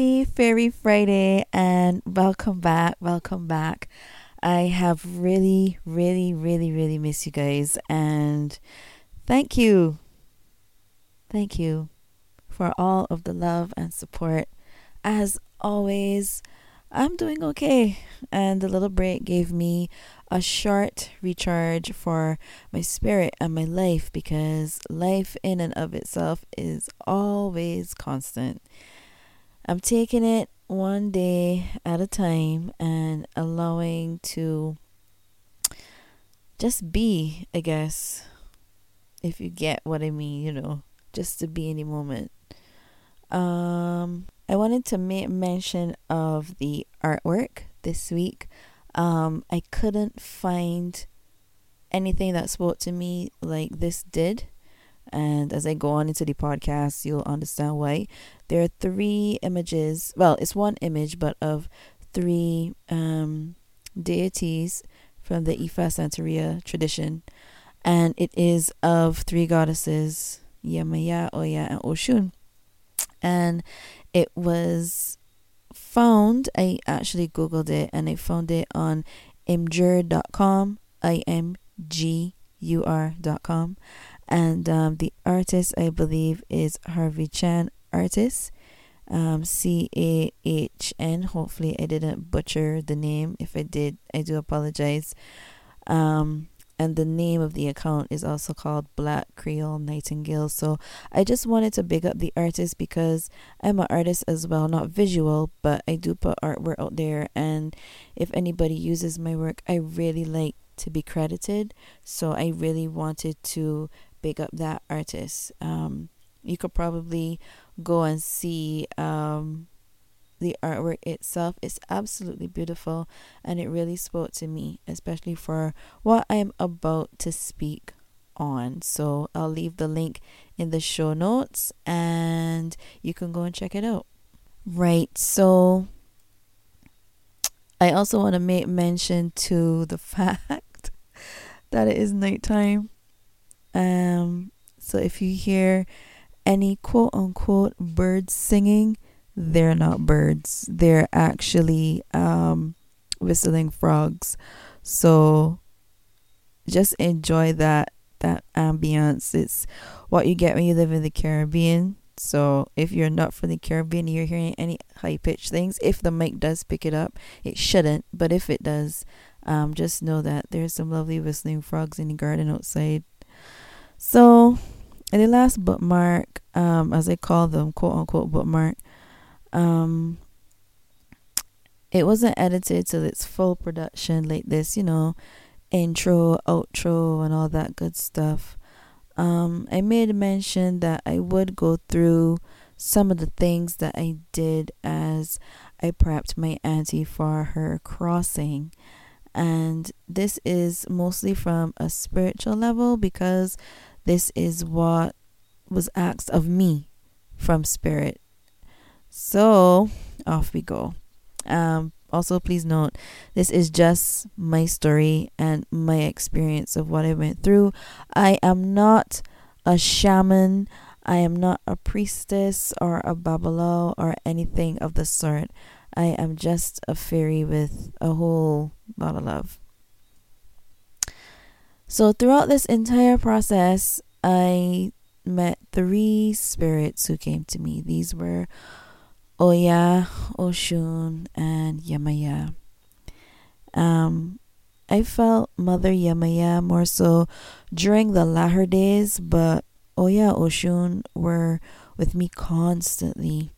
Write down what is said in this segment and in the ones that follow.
Happy Fairy Friday and welcome back. Welcome back. I have really, really, really, really missed you guys and thank you. Thank you for all of the love and support. As always, I'm doing okay, and the little break gave me a short recharge for my spirit and my life because life in and of itself is always constant. I'm taking it one day at a time and allowing to just be, I guess, if you get what I mean, you know, just to be in the moment. Um, I wanted to make mention of the artwork this week. Um, I couldn't find anything that spoke to me like this did. And as I go on into the podcast, you'll understand why. There are three images. Well, it's one image, but of three um, deities from the Ifa Santeria tradition. And it is of three goddesses, Yemaya, Oya, and Oshun. And it was found, I actually Googled it and I found it on imgur.com, I M G U R.com. And um, the artist, I believe, is Harvey Chan Artist, um, C A H N. Hopefully, I didn't butcher the name. If I did, I do apologize. Um, and the name of the account is also called Black Creole Nightingale. So I just wanted to big up the artist because I'm an artist as well, not visual, but I do put artwork out there. And if anybody uses my work, I really like to be credited. So I really wanted to big up that artist. Um, you could probably go and see um, the artwork itself It's absolutely beautiful and it really spoke to me, especially for what I'm about to speak on. So I'll leave the link in the show notes and you can go and check it out. Right, so I also want to make mention to the fact that it is nighttime. Um, so if you hear any quote unquote birds singing, they're not birds. They're actually um, whistling frogs. So just enjoy that that ambience. It's what you get when you live in the Caribbean. So if you're not from the Caribbean, you're hearing any high pitched things. If the mic does pick it up, it shouldn't. But if it does, um, just know that there's some lovely whistling frogs in the garden outside. So, in the last bookmark, um, as I call them, quote unquote bookmark, um it wasn't edited to its full production like this, you know, intro, outro, and all that good stuff. Um, I made mention that I would go through some of the things that I did as I prepped my auntie for her crossing. And this is mostly from a spiritual level because this is what was asked of me from spirit so off we go. Um, also, please note this is just my story and my experience of what I went through. I am not a shaman. I am not a priestess or a babalawo or anything of the sort. I am just a fairy with a whole lot of love. So, throughout this entire process, I met three spirits who came to me. These were Oya, Oshun, and Yemaya. Um, I felt Mother Yemaya more so during the latter days, but Oya, Oshun were with me constantly.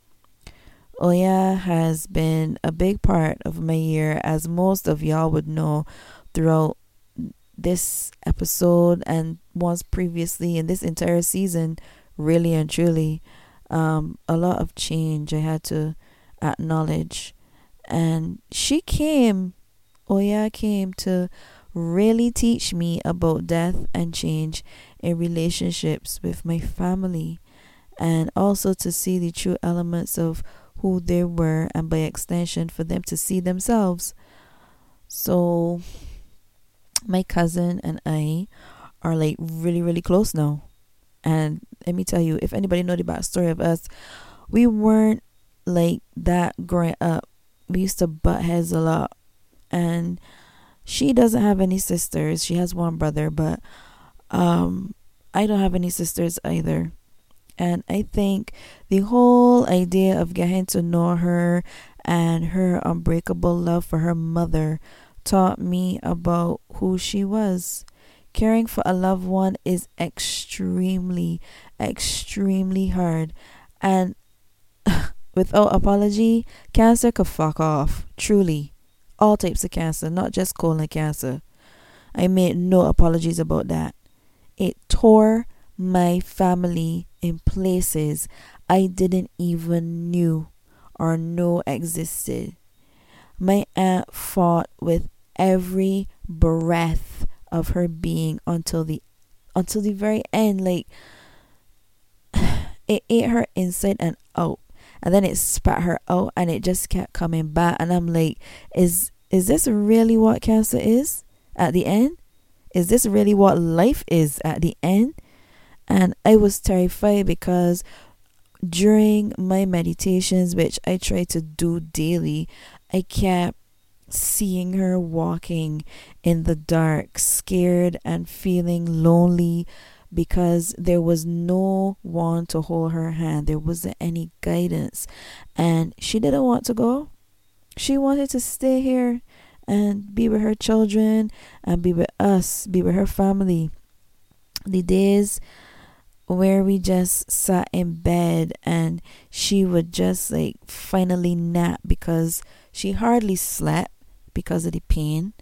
Oya has been a big part of my year, as most of y'all would know throughout this episode and once previously in this entire season, really and truly um, a lot of change I had to acknowledge. And she came, Oya came to really teach me about death and change in relationships with my family and also to see the true elements of who they were and by extension for them to see themselves. So my cousin and I are like really really close now. And let me tell you, if anybody know the backstory of us, we weren't like that growing up. We used to butt heads a lot. And she doesn't have any sisters. She has one brother, but um I don't have any sisters either. And I think the whole idea of getting to know her and her unbreakable love for her mother taught me about who she was. Caring for a loved one is extremely, extremely hard. And without apology, cancer could fuck off. Truly. All types of cancer, not just colon cancer. I made no apologies about that. It tore my family in places I didn't even knew or know existed. My aunt fought with every breath of her being until the until the very end like it ate her inside and out. And then it spat her out and it just kept coming back. And i'm like is is this really what cancer is at the end? Is this really what life is at the end? And i was terrified because during my meditations which i try to do daily i kept seeing her walking in the dark, scared and feeling lonely because there was no one to hold her hand. There wasn't any guidance. And she didn't want to go. She wanted to stay here and be with her children and be with us, be with her family. The days where we just sat in bed and she would just like finally nap because she hardly slept because of the pain,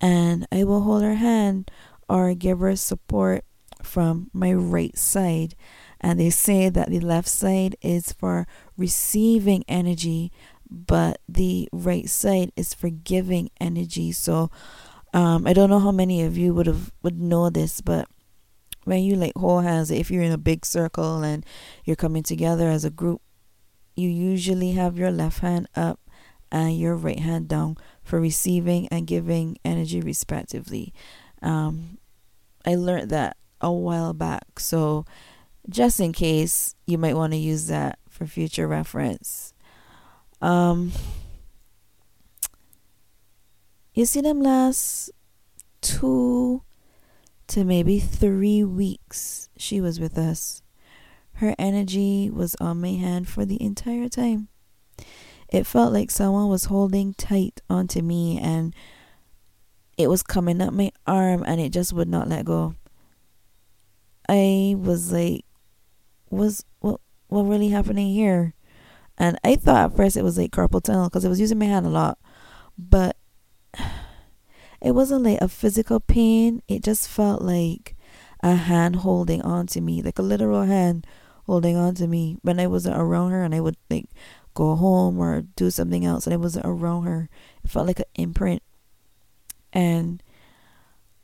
and I will hold her hand or give her support from my right side. And they say that the left side is for receiving energy, but the right side is for giving energy. So um, I don't know how many of you would have would know this, but when you like hold hands, if you're in a big circle and you're coming together as a group, you usually have your left hand up and your right hand down for receiving and giving energy respectively. Um, I learned that a while back, so just in case you might want to use that for future reference. Um, you see them last two to maybe three weeks she was with us. Her energy was on my hand for the entire time. It felt like someone was holding tight onto me and it was coming up my arm and it just would not let go. I was like, was what what really happening here? And I thought at first it was like carpal tunnel because I was using my hand a lot, but it wasn't like a physical pain. It just felt like a hand holding on to me, like a literal hand holding on to me when I wasn't around her, and I would like go home or do something else and I wasn't around her. It felt like an imprint. And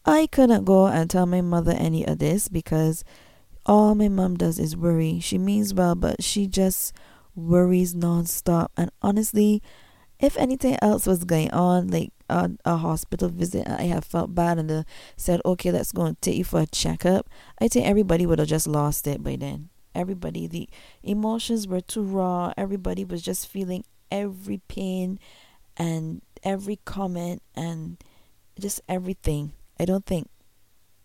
I couldn't go and tell my mother any of this because all my mom does is worry. She means well, but she just worries nonstop. And honestly, if anything else was going on, like a, a hospital visit, I have felt bad and said, okay, let's go and take you for a checkup, I think everybody would have just lost it by then everybody. The emotions were too raw. Everybody was just feeling every pain and every comment and just everything. I don't think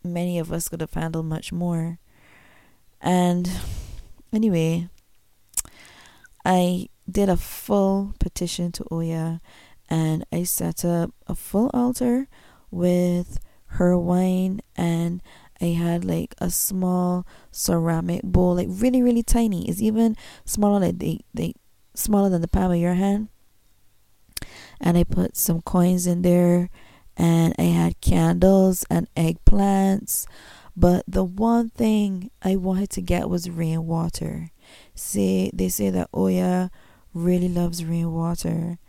many of us could have handled much more. And anyway, I did a full petition to Oya and I set up a full altar with her wine and I had like a small ceramic bowl, like really, really tiny. It's even smaller, like they, they smaller than the palm of your hand. And I put some coins in there, and I had candles and eggplants. But the one thing I wanted to get was rainwater. See, they say that Oya really loves rainwater,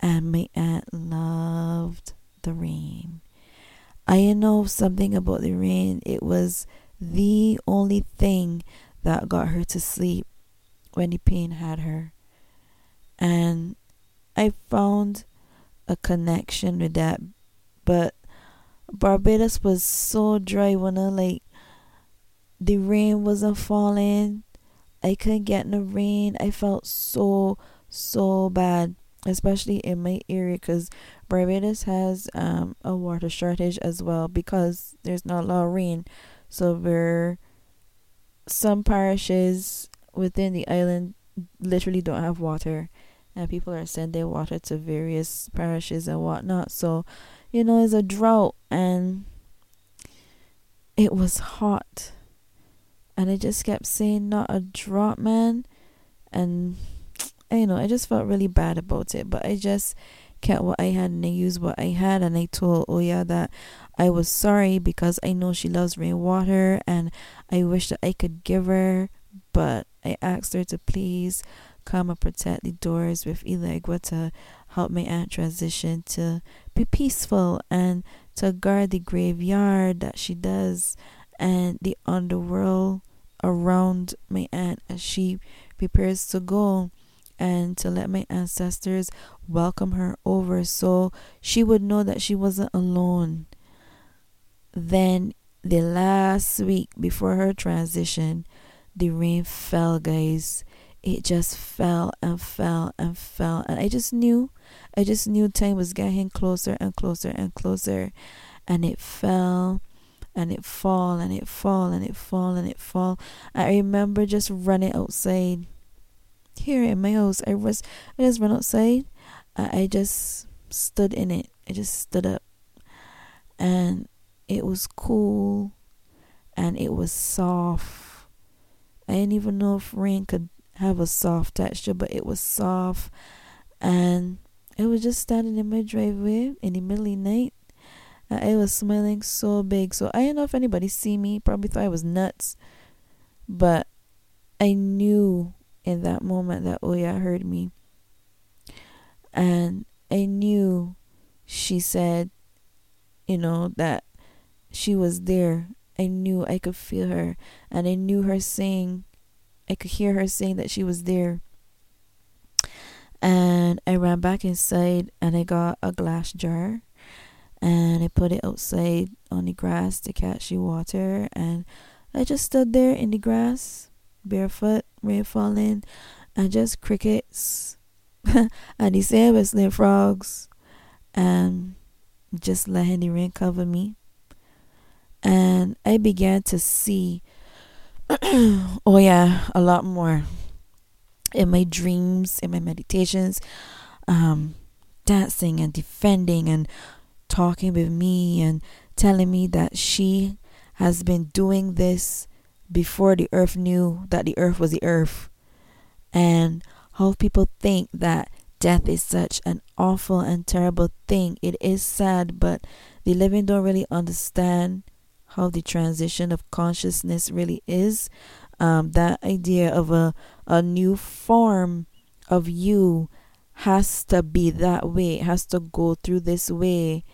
and my aunt loved the rain. I know something about the rain. It was the only thing that got her to sleep when the pain had her. And I found a connection with that. But Barbados was so dry when I like the rain wasn't falling. I couldn't get no rain. I felt so so bad, especially in my area because Barbados has um a water shortage as well because there's not a lot of rain. So some parishes within the island literally don't have water and people are sending water to various parishes and whatnot. So, you know, it's a drought and it was hot. And I just kept saying, not a drop, man. And, you know, I just felt really bad about it. But I just kept what I had and I used what I had. And I told Oya that I was sorry because I know she loves rainwater and I wish that I could give her. But I asked her to please come and protect the doors with Elegua to help my aunt transition to be peaceful and to guard the graveyard that she does and the underworld around my aunt as she prepares to go and to let my ancestors welcome her over so she would know that she wasn't alone. Then, the last week before her transition, the rain fell, guys. It just fell and fell and fell. And I just knew, I just knew time was getting closer and closer and closer. And it fell and it fall and it fall and it fall and it fall. I remember just running outside here in my house. I was I just ran outside. I, I just stood in it. I just stood up. And it was cool and it was soft. I didn't even know if rain could have a soft texture, but it was soft and it was just standing in my driveway in the middle of the night I was smiling so big. So I don't know if anybody see me. Probably thought I was nuts. But I knew in that moment that Oya heard me. And I knew she said, you know, that she was there. I knew I could feel her. And I knew her saying, I could hear her saying that she was there. And I ran back inside and I got a glass jar and I put it outside on the grass to catch the water and I just stood there in the grass barefoot rain falling and just crickets. And the same whistling frogs and just letting the rain cover me. And I began to see oh yeah a lot more in my dreams in my meditations um dancing and defending and talking with me and telling me that she has been doing this before the earth knew that the earth was the earth. And how people think that death is such an awful and terrible thing. It is sad, but the living don't really understand how the transition of consciousness really is. Um, that idea of a, a new form of you has to be that way, it has to go through this way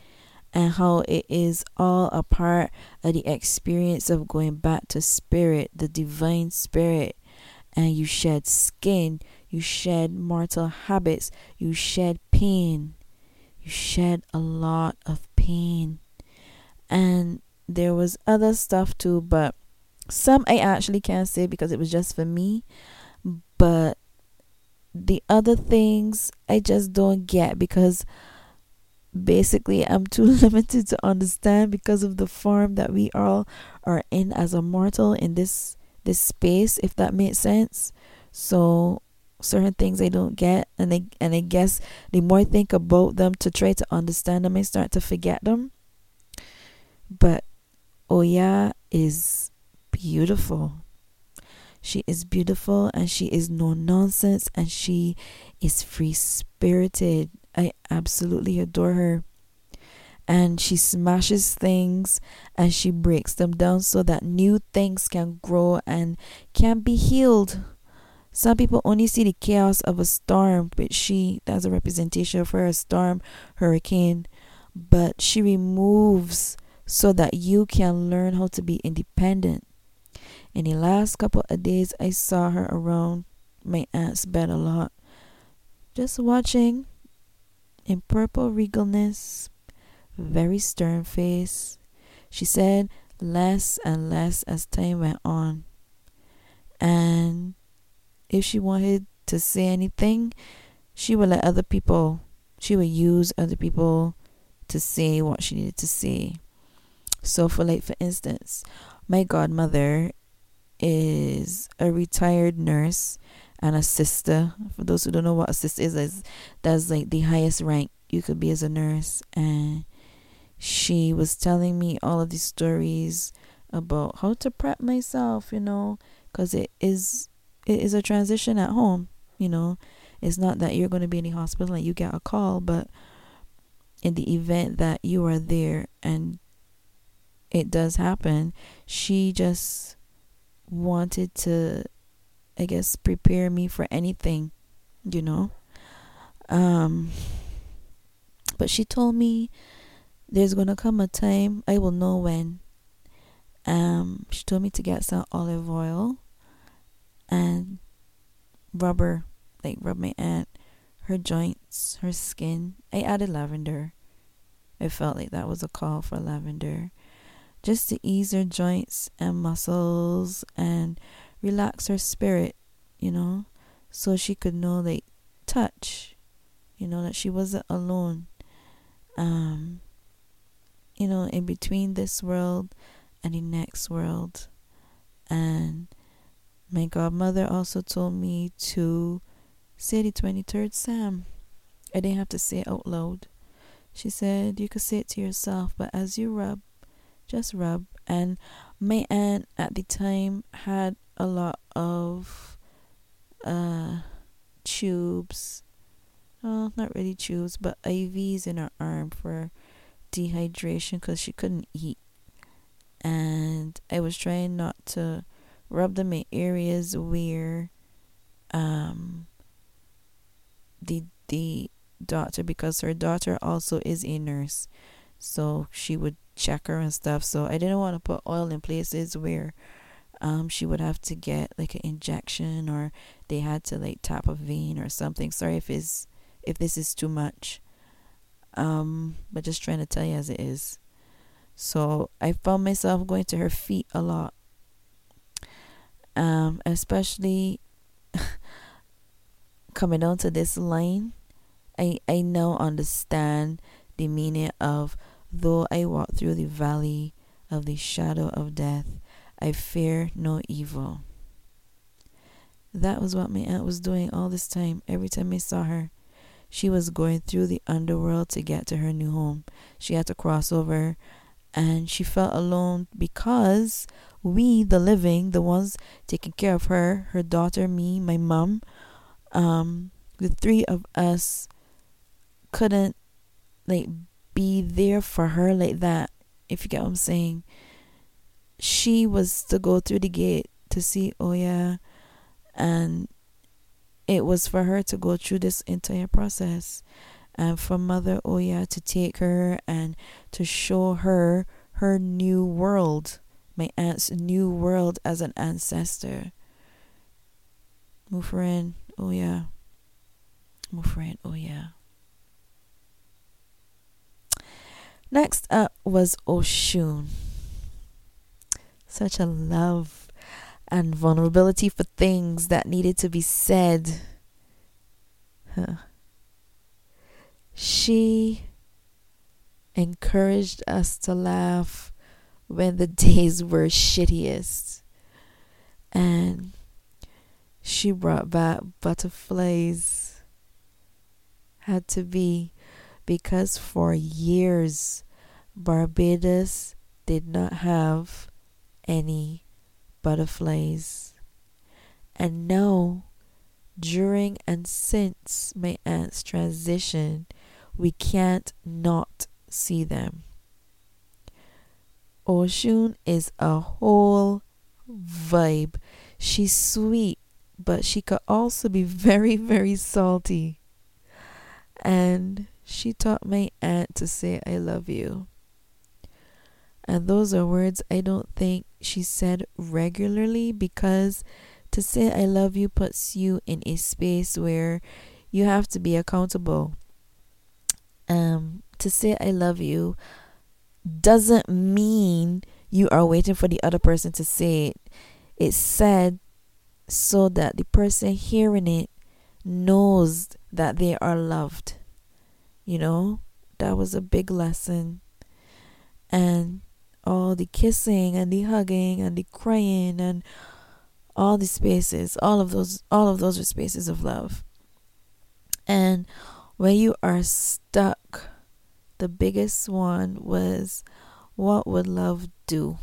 and how it is all a part of the experience of going back to spirit, the divine spirit. And you shed skin, you shed mortal habits, you shed pain, you shed a lot of pain. And there was other stuff too, but some I actually can't say because it was just for me. But the other things I just don't get because basically I'm too limited to understand because of the form that we all are in as a mortal in this this space if that makes sense. So certain things I don't get and I and I guess the more I think about them to try to understand them I start to forget them. But Oya is beautiful. She is beautiful and she is no nonsense and she is free spirited I absolutely adore her. And she smashes things and she breaks them down so that new things can grow and can be healed. Some people only see the chaos of a storm, but she, that's a representation of her, a storm, hurricane. But she removes so that you can learn how to be independent. In the last couple of days, I saw her around my aunt's bed a lot, just watching in purple regalness, very stern face. She said less and less as time went on. And if she wanted to say anything, she would let other people, she would use other people to say what she needed to say. So, for like, for instance, my godmother is a retired nurse and a sister. For those who don't know what a sister is, is that's like the highest rank you could be as a nurse. And she was telling me all of these stories about how to prep myself, you know, because it is it is a transition at home, you know. It's not that you're going to be in the hospital and you get a call, but in the event that you are there and it does happen, she just wanted to, I guess, prepare me for anything, you know. Um, but she told me there's gonna come a time I will know when. Um, she told me to get some olive oil and rubber, like rub my aunt, her joints, her skin. I added lavender. I felt like that was a call for lavender just to ease her joints and muscles and relax her spirit, you know, so she could know like touch, you know, that she wasn't alone. Um, you know, in between this world and the next world. And my godmother also told me to say the 23rd Psalm. I didn't have to say it out loud. She said you could say it to yourself, but as you rub just rub. And my aunt at the time had a lot of uh, tubes. Well, not really tubes, but IVs in her arm for dehydration because she couldn't eat. And I was trying not to rub them in areas where um the the daughter because her daughter also is a nurse so she would check her and stuff. So I didn't want to put oil in places where um, she would have to get like an injection or they had to like tap a vein or something. Sorry if it's if this is too much. Um, but just trying to tell you as it is. So I found myself going to her feet a lot. Um, especially coming down to this line, I I now understand the meaning of Though I walk through the valley of the shadow of death, I fear no evil. That was what my aunt was doing all this time, every time I saw her. She was going through the underworld to get to her new home. She had to cross over, and she felt alone because we, the living, the ones taking care of her, her daughter, me, my mom, um, the three of us couldn't like be there for her like that, if you get what I'm saying. She was to go through the gate to see oh, Oya, and it was for her to go through this entire process, and for Mother oh, Oya to take her and to show her her new world, my aunt's new world as an ancestor. My friend, Oya. Oh, my friend, Oya. Next up was Oshun. Such a love and vulnerability for things that needed to be said. Huh. She encouraged us to laugh when the days were shittiest. And she brought back butterflies. Had to be because for years Barbados did not have any butterflies. And now, during and since my aunt's transition, we can't not see them. Oshun is a whole vibe. She's sweet, but she could also be very, very salty. And she taught my aunt to say, I love you. And those are words I don't think she said regularly because to say I love you puts you in a space where you have to be accountable. Um, to say I love you doesn't mean you are waiting for the other person to say it. It's said so that the person hearing it knows that they are loved. You know, that was a big lesson. And all the kissing and the hugging and the crying and all the spaces, all of those all of those are spaces of love. And when you are stuck, the biggest one was what would love do?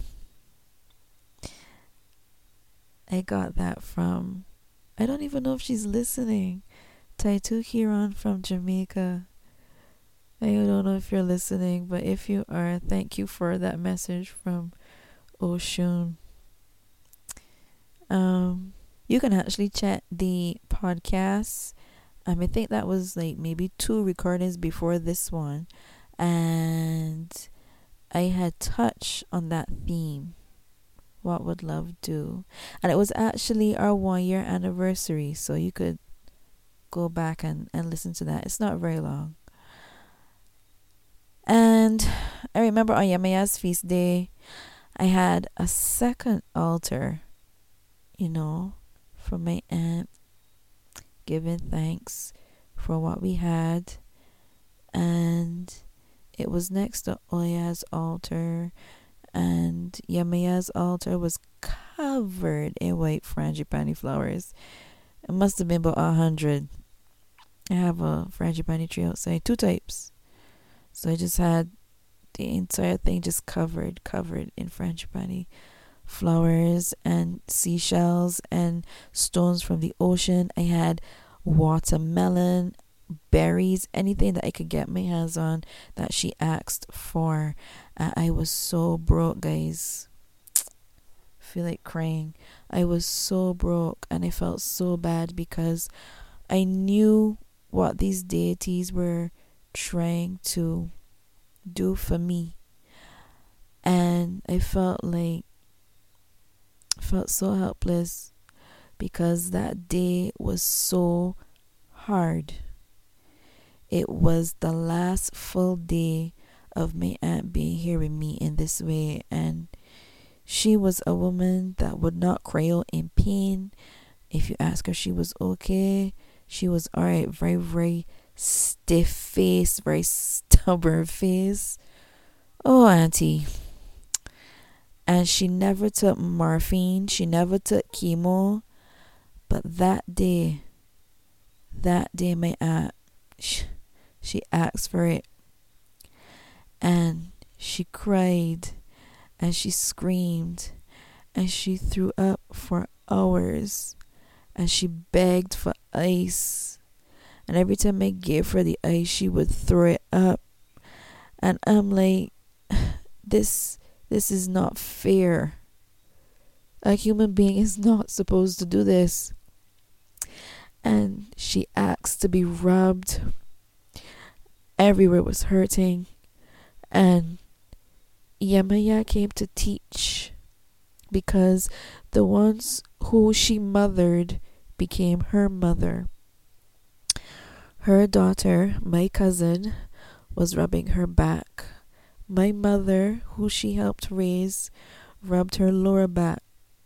I got that from I don't even know if she's listening. Taitu Huron from Jamaica. I don't know if you're listening, but if you are, thank you for that message from Oshun. Um, you can actually check the podcast. Um, I think that was like maybe two recordings before this one, and I had touched on that theme. What would love do? And it was actually our one year anniversary, so you could go back and, and listen to that. It's not very long. And I remember on Yemaya's feast day, I had a second altar, you know, for my aunt, giving thanks for what we had. And it was next to Oya's altar and Yemaya's altar was covered in white frangipani flowers. It must have been about a hundred. I have a frangipani tree outside, two types. So I just had the entire thing just covered, covered in frangipani flowers and seashells and stones from the ocean. I had watermelon, berries, anything that I could get my hands on that she asked for. I was so broke, guys. feel like crying. I was so broke and I felt so bad because I knew what these deities were trying to do for me. And I felt like felt so helpless because that day was so hard. It was the last full day of my aunt being here with me in this way and she was a woman that would not cry in pain if you ask her she was okay she was alright very very stiff face very stubborn face. Oh auntie. And she never took morphine she never took chemo. But that day that day my aunt she, she asked for it. And she cried and she screamed and she threw up for hours and she begged for ice. And every time I gave her the ice, she would throw it up. And I'm like, this this is not fair. A human being is not supposed to do this. And she asked to be rubbed. Everywhere was hurting. And Yemaya came to teach because the ones who she mothered became her mother. Her daughter, my cousin, was rubbing her back. My mother, who she helped raise, rubbed her lower back,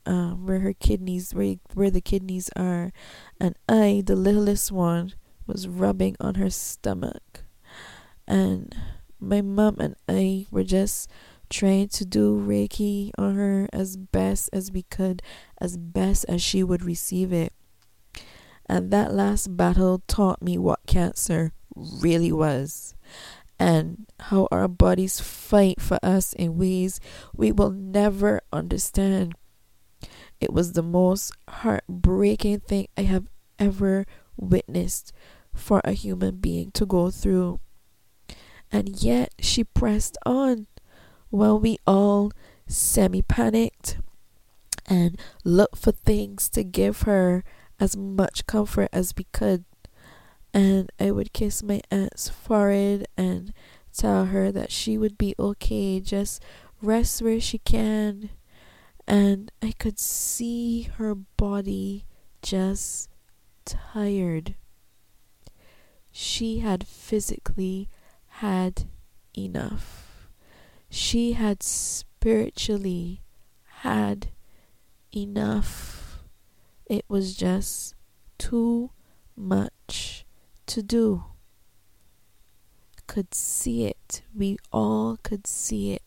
uh, where her kidneys, where, where the kidneys are, and I, the littlest one, was rubbing on her stomach. And my mom and I were just trying to do Reiki on her as best as we could, as best as she would receive it. And that last battle taught me what cancer really was and how our bodies fight for us in ways we will never understand. It was the most heartbreaking thing I have ever witnessed for a human being to go through. And yet she pressed on while we all semi panicked and looked for things to give her as much comfort as we could. And I would kiss my aunt's forehead and tell her that she would be okay, just rest where she can. And I could see her body just tired. She had physically had enough. She had spiritually had enough. It was just too much to do. Could see it. We all could see it.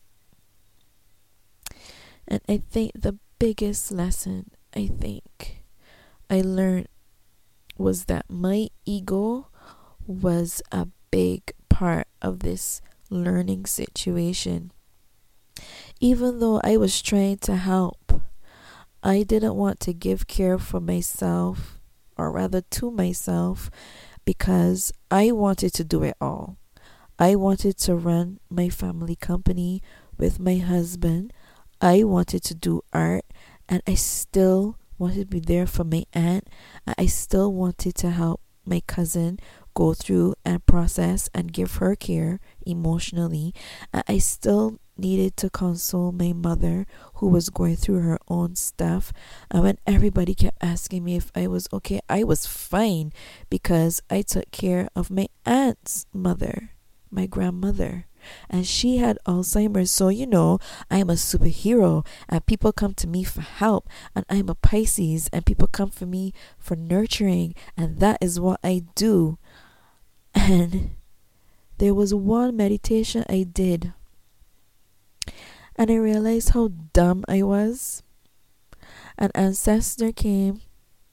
And I think the biggest lesson I think I learned was that my ego was a big part of this learning situation. Even though I was trying to help, I didn't want to give care for myself, or rather to myself, because I wanted to do it all. I wanted to run my family company with my husband. I wanted to do art, and I still wanted to be there for my aunt. I still wanted to help my cousin go through and process and give her care emotionally. I still needed to console my mother who was going through her own stuff. And when everybody kept asking me if I was okay, I was fine because I took care of my aunt's mother, my grandmother and she had Alzheimer's. So, you know, I'm a superhero, and people come to me for help, and I'm a Pisces, and people come for me for nurturing, and that is what I do. And there was one meditation I did, and I realized how dumb I was. An ancestor came,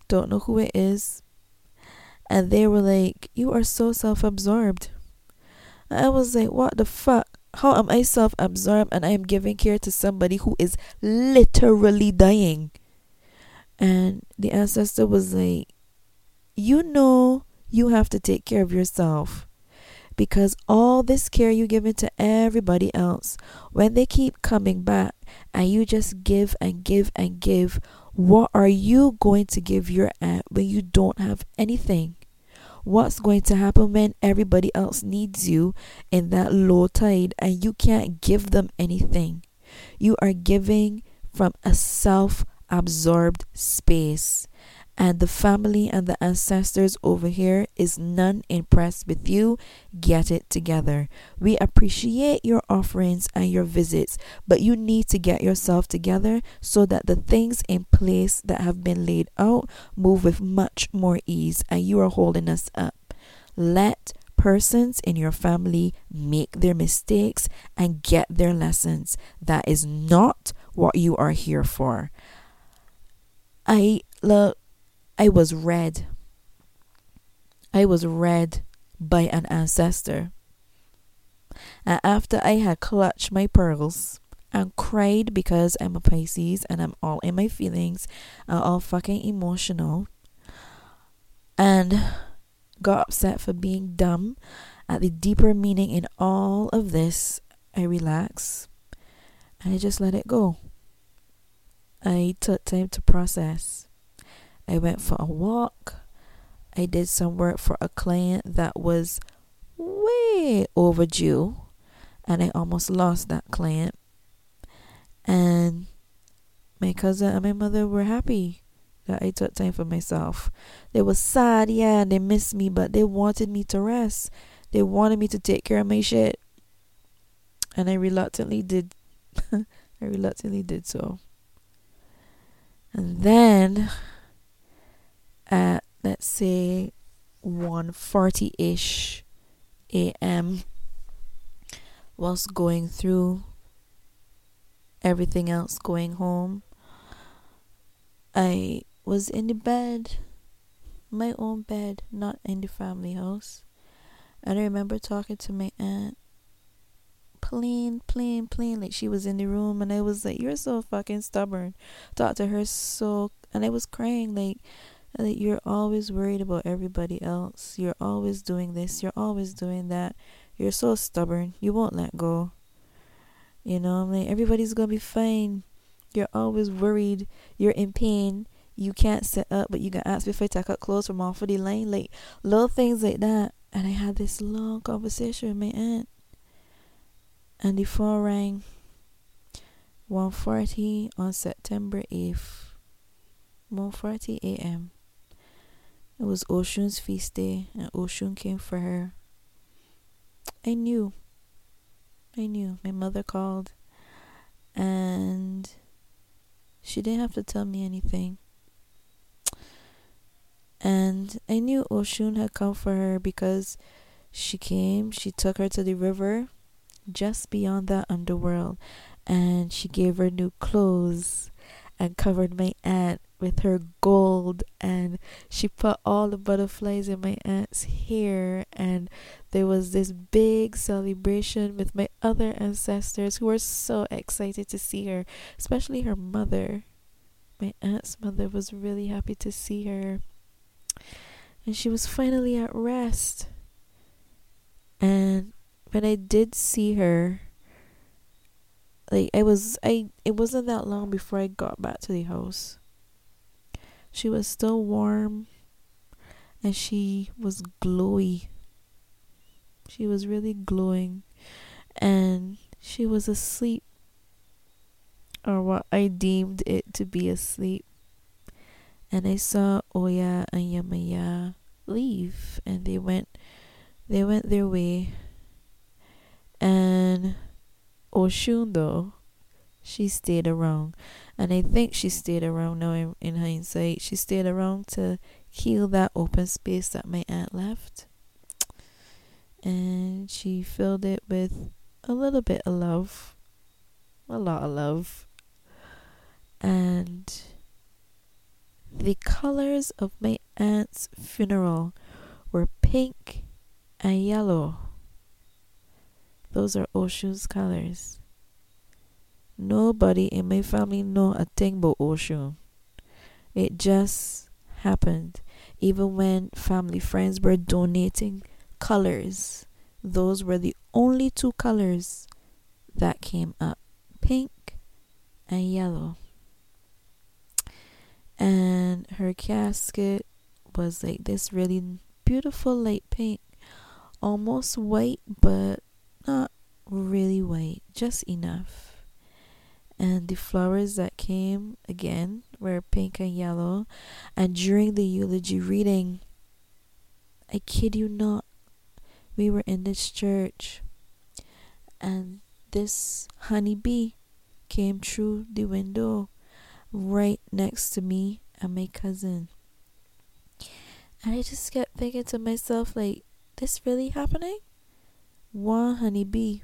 don't know who it is, and they were like, You are so self absorbed. I was like, what the fuck? How am I self absorbed and I am giving care to somebody who is literally dying? And the ancestor was like, you know, you have to take care of yourself because all this care you give to everybody else, when they keep coming back and you just give and give and give, what are you going to give your aunt when you don't have anything? what's going to happen when everybody else needs you in that low tide and you can't give them anything. You are giving from a self absorbed space and the family and the ancestors over here is none impressed with you, get it together. We appreciate your offerings and your visits, but you need to get yourself together so that the things in place that have been laid out move with much more ease and you are holding us up. Let persons in your family make their mistakes and get their lessons. That is not what you are here for. I love I was read. I was read by an ancestor. And after I had clutched my pearls and cried because I'm a Pisces and I'm all in my feelings, I'm all fucking emotional, and got upset for being dumb at the deeper meaning in all of this, I relaxed and I just let it go. I took time to process. I went for a walk. I did some work for a client that was way overdue, and I almost lost that client. And my cousin and my mother were happy that I took time for myself. They were sad, yeah, they missed me, but they wanted me to rest. They wanted me to take care of my shit. And I reluctantly did. I reluctantly did so. And then at let's say 1:40ish a.m. whilst going through everything else going home I was in the bed my own bed not in the family house and I remember talking to my aunt plain plain plain like she was in the room and I was like you're so fucking stubborn talked to her so and I was crying like that you're always worried about everybody else. You're always doing this, you're always doing that. You're so stubborn. You won't let go. You know, I'm like everybody's gonna be fine. You're always worried. You're in pain. You can't sit up, but you can ask if I take out clothes from off of the line, like little things like that. And I had this long conversation with my aunt. And the phone rang 1.40 on September 8th. 1.40 a.m. It was Oshun's feast day, and Oshun came for her. I knew. I knew. My mother called, and she didn't have to tell me anything. And I knew Oshun had come for her because she came, she took her to the river just beyond that underworld, and she gave her new clothes and covered my aunt with her gold and she put all the butterflies in my aunt's hair and there was this big celebration with my other ancestors who were so excited to see her especially her mother. My aunt's mother was really happy to see her. And she was finally at rest. And when i did see her like I was I it wasn't that long before I got back to the house. She was still warm and she was glowy. She was really glowing and she was asleep or what I deemed it to be asleep. And I saw Oya and Yemaya leave and they went they went their way and Oshun, though, she stayed around. And I think she stayed around now in, in hindsight. She stayed around to heal that open space that my aunt left. And she filled it with a little bit of love, a lot of love. And the colors of my aunt's funeral were pink and yellow. Those are Oshun's colors. Nobody in my family know a thing about Oshun. It just happened. Even when family friends were donating colors, those were the only two colors that came up pink and yellow. And her casket was like this really beautiful light pink, almost white, but not really white, just enough. And the flowers that came again were pink and yellow. And during the eulogy reading, I kid you not, we were in this church and this honeybee came through the window right next to me and my cousin. And I just kept thinking to myself, like, this really happening? one honeybee.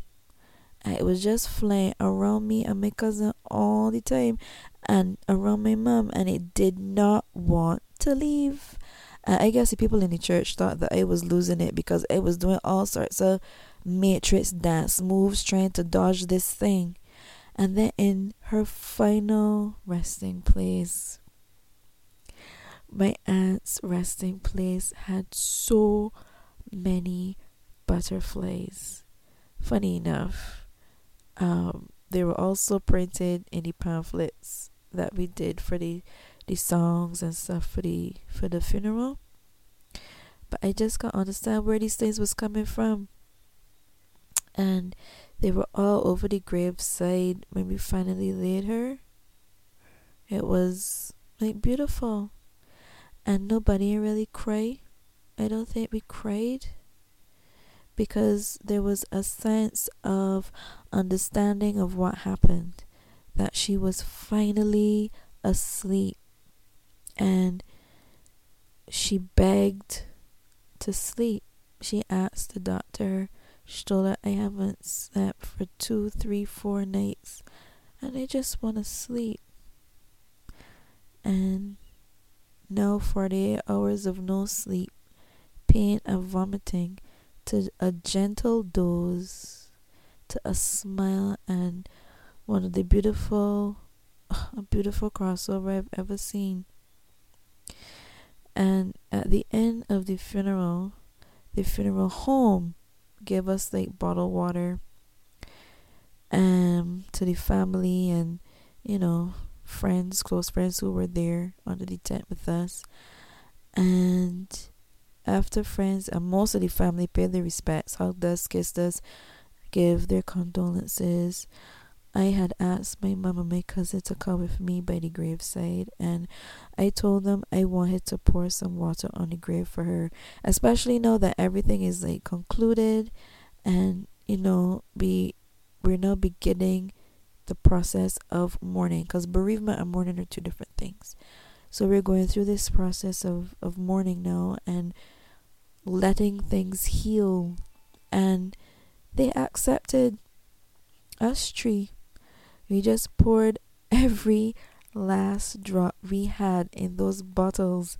It was just flying around me and my cousin all the time and around my mom, and it did not want to leave. Uh, I guess the people in the church thought that I was losing it because I was doing all sorts of matrix dance moves trying to dodge this thing. And then in her final resting place, my aunt's resting place had so many butterflies. Funny enough, um, they were also printed in the pamphlets that we did for the the songs and stuff for the for the funeral. But I just can't understand where these things was coming from. And they were all over the graveside when we finally laid her. It was like beautiful. And nobody really cried. I don't think we cried because there was a sense of understanding of what happened, that she was finally asleep and she begged to sleep. She asked the doctor, her, I haven't slept for two, three, four nights and I just want to sleep. And now 48 hours of no sleep, pain and vomiting to a gentle doze, to a smile, and one of the beautiful, a beautiful crossover I've ever seen. And at the end of the funeral, the funeral home gave us like bottled water um to the family and you know friends close friends who were there under the tent with us and after friends and most of the family paid their respects, hugged us, kissed us, their condolences, I had asked my mom and my cousin to come with me by the graveside, and I told them I wanted to pour some water on the grave for her, especially now that everything is like concluded, and you know, we we're now beginning the process of mourning, because bereavement and mourning are two different things. So we're going through this process of, of mourning now and letting things heal. And they accepted us tree. We just poured every last drop we had in those bottles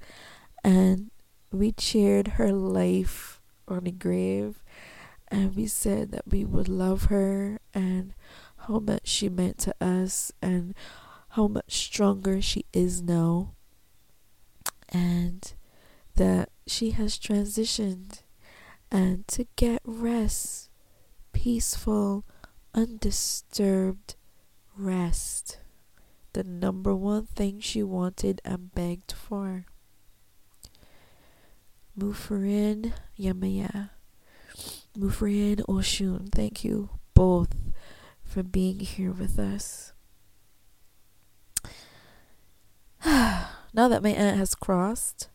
and we cheered her life on the grave and we said that we would love her and how much she meant to us and how much stronger she is now and that she has transitioned and to get rest peaceful undisturbed rest the number one thing she wanted and begged for. Muferen Yemaya, Muferen Oshun, thank you both for being here with us. now that my aunt has crossed,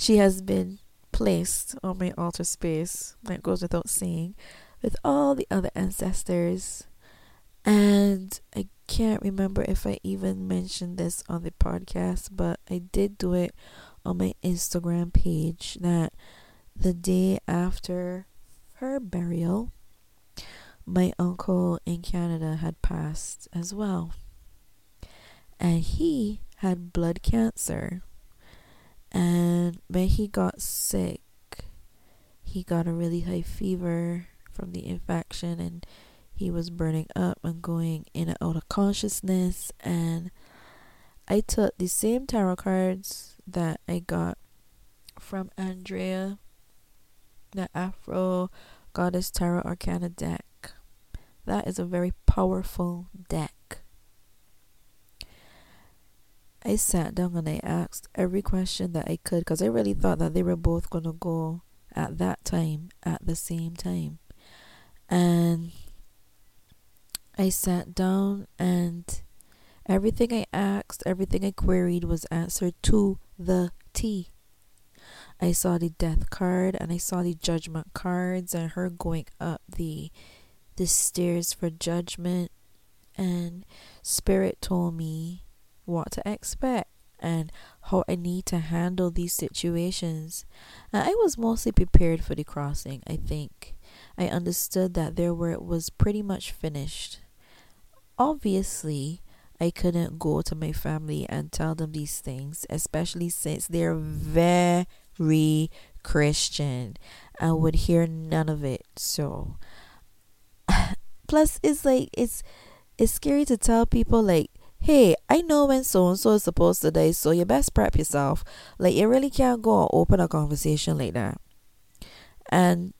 she has been placed on my altar space, that goes without saying, with all the other ancestors. And I can't remember if I even mentioned this on the podcast, but I did do it on my Instagram page that the day after her burial, my uncle in Canada had passed as well. And he had blood cancer. And when he got sick, he got a really high fever from the infection and he was burning up and going in and out of consciousness. And I took the same tarot cards that I got from Andrea, the Afro Goddess Tarot Arcana deck. That is a very powerful deck. I sat down and I asked every question that I could because I really thought that they were both going to go at that time at the same time. And I sat down and everything I asked, everything I queried was answered to the T. I saw the death card and I saw the judgment cards and her going up the the stairs for judgment and spirit told me what to expect and how I need to handle these situations. And I was mostly prepared for the crossing, I think. I understood that their work was pretty much finished obviously I couldn't go to my family and tell them these things, especially since they're very Christian. I would hear none of it. So plus it's like it's it's scary to tell people like hey, I know when so and so is supposed to die, so you best prep yourself. Like you really can't go and open a conversation like that. And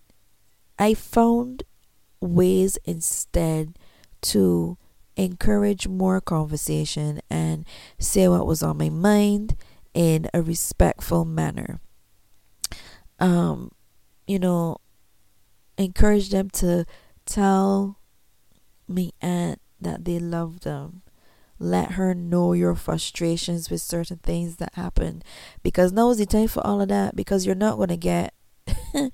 I found ways instead to encourage more conversation and say what was on my mind in a respectful manner. Um, you know, encourage them to tell me aunt that they love them. Let her know your frustrations with certain things that happen. Because now is the time for all of that because you're not gonna get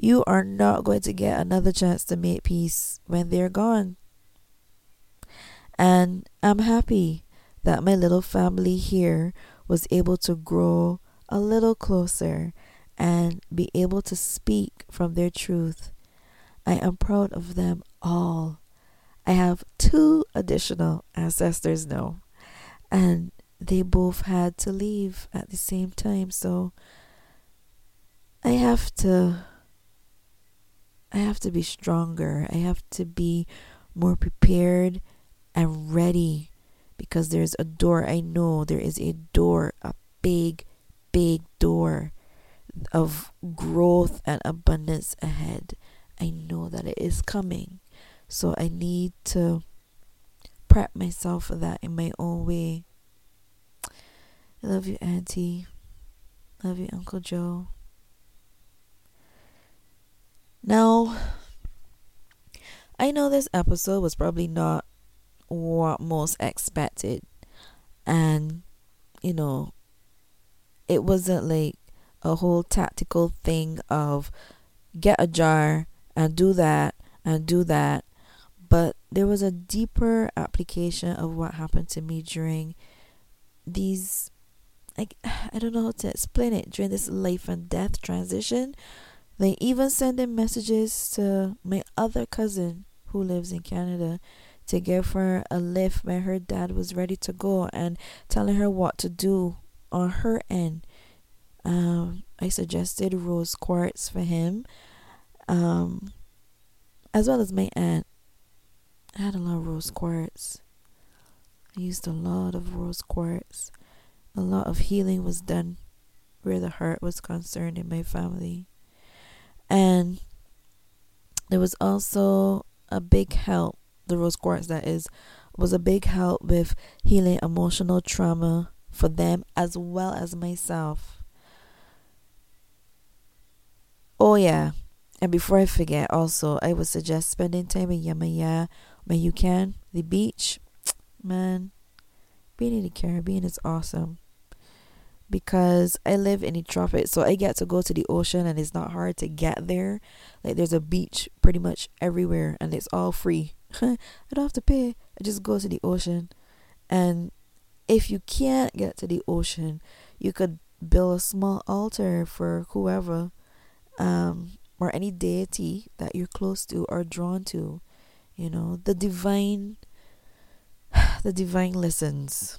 you are not going to get another chance to make peace when they're gone. And I'm happy that my little family here was able to grow a little closer and be able to speak from their truth. I am proud of them all. I have two additional ancestors now, and they both had to leave at the same time, so I have to I have to be stronger. I have to be more prepared and ready because there's a door. I know there is a door, a big, big door of growth and abundance ahead. I know that it is coming. So I need to prep myself for that in my own way. I love you, Auntie. Love you, Uncle Joe. Now, I know this episode was probably not what most expected. And, you know, it wasn't like a whole tactical thing of get a jar and do that and do that. But there was a deeper application of what happened to me during these I, I don't know how to explain it during this life and death transition. They even sending messages to my other cousin who lives in Canada to give her a lift when her dad was ready to go and telling her what to do on her end. Um, I suggested rose quartz for him, um, as well as my aunt. I had a lot of rose quartz. I used a lot of rose quartz. A lot of healing was done where the heart was concerned in my family. And there was also a big help, the rose quartz that is, was a big help with healing emotional trauma for them as well as myself. Oh, yeah. And before I forget, also, I would suggest spending time in Yemaya when you can. The beach, man, being in the Caribbean is awesome because I live in the tropics, so I get to go to the ocean and it's not hard to get there. Like there's a beach pretty much everywhere and it's all free. I don't have to pay. I just go to the ocean. And if you can't get to the ocean, you could build a small altar for whoever um or any deity that you're close to or drawn to. You know, the divine the divine listens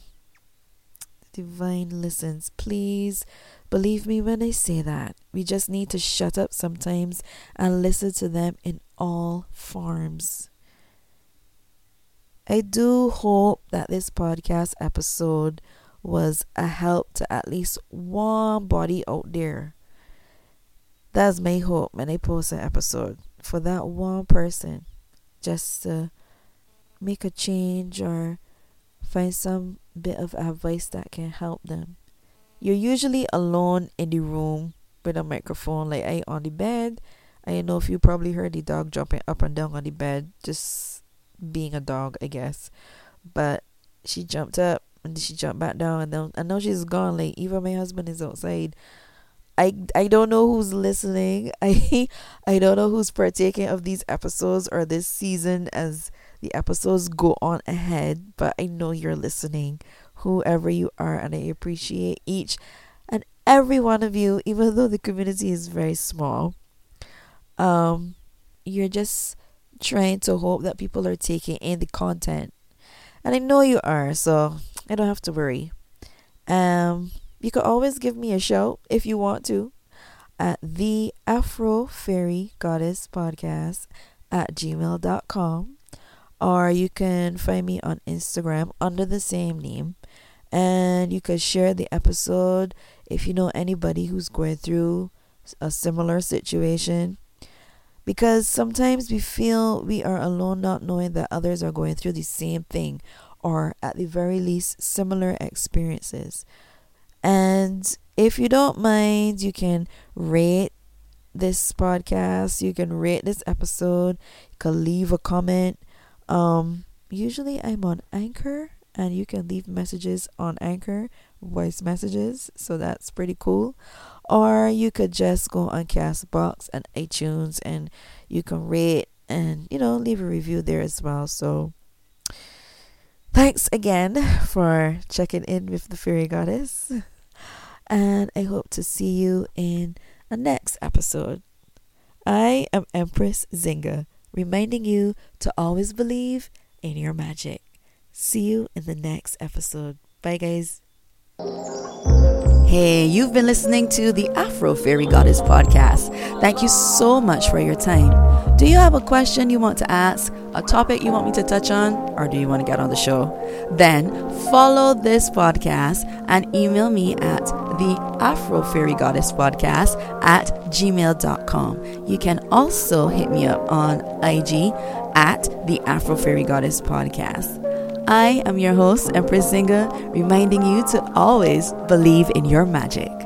The divine listens. Please believe me when I say that. We just need to shut up sometimes and listen to them in all forms. I do hope that this podcast episode was a help to at least one body out there. That's my hope when I post an episode for that one person just to make a change or find some bit of advice that can help them. You're usually alone in the room with a microphone, like I on the bed. I know if you probably heard the dog jumping up and down on the bed, just being a dog, I guess. But she jumped up and she jumped back down, and then I know she's gone. Like even my husband is outside. I I don't know who's listening. I I don't know who's partaking of these episodes or this season as the episodes go on ahead, but I know you're listening, whoever you are, and I appreciate each and every one of you, even though the community is very small. Um, you're just trying to hope that people are taking in the content, and I know you are, so I don't have to worry. Um, you can always give me a shout if you want to at the Afro Fairy Goddess Podcast at gmail.com or you can find me on Instagram under the same name. And you could share the episode if you know anybody who's going through a similar situation. Because sometimes we feel we are alone, not knowing that others are going through the same thing or, at the very least, similar experiences. And if you don't mind, you can rate this podcast, you can rate this episode, you can leave a comment um, usually I'm on Anchor and you can leave messages on Anchor, voice messages, so that's pretty cool. Or you could just go on Castbox and iTunes and you can rate and you know leave a review there as well. So thanks again for checking in with the Fairy Goddess. And I hope to see you in a next episode. I am Empress Zingha reminding you to always believe in your magic. See you in the next episode. Bye, guys. Hey, you've been listening to the Afro Fairy Goddess podcast. Thank you so much for your time. Do you have a question you want to ask, a topic you want me to touch on, or do you want to get on the show? Then follow this podcast and email me at the Afro Fairy Goddess podcast at gmail.com. You can also hit me up on IG at the Afro Fairy Goddess podcast. I am your host, Empress Zingha, reminding you to always believe in your magic.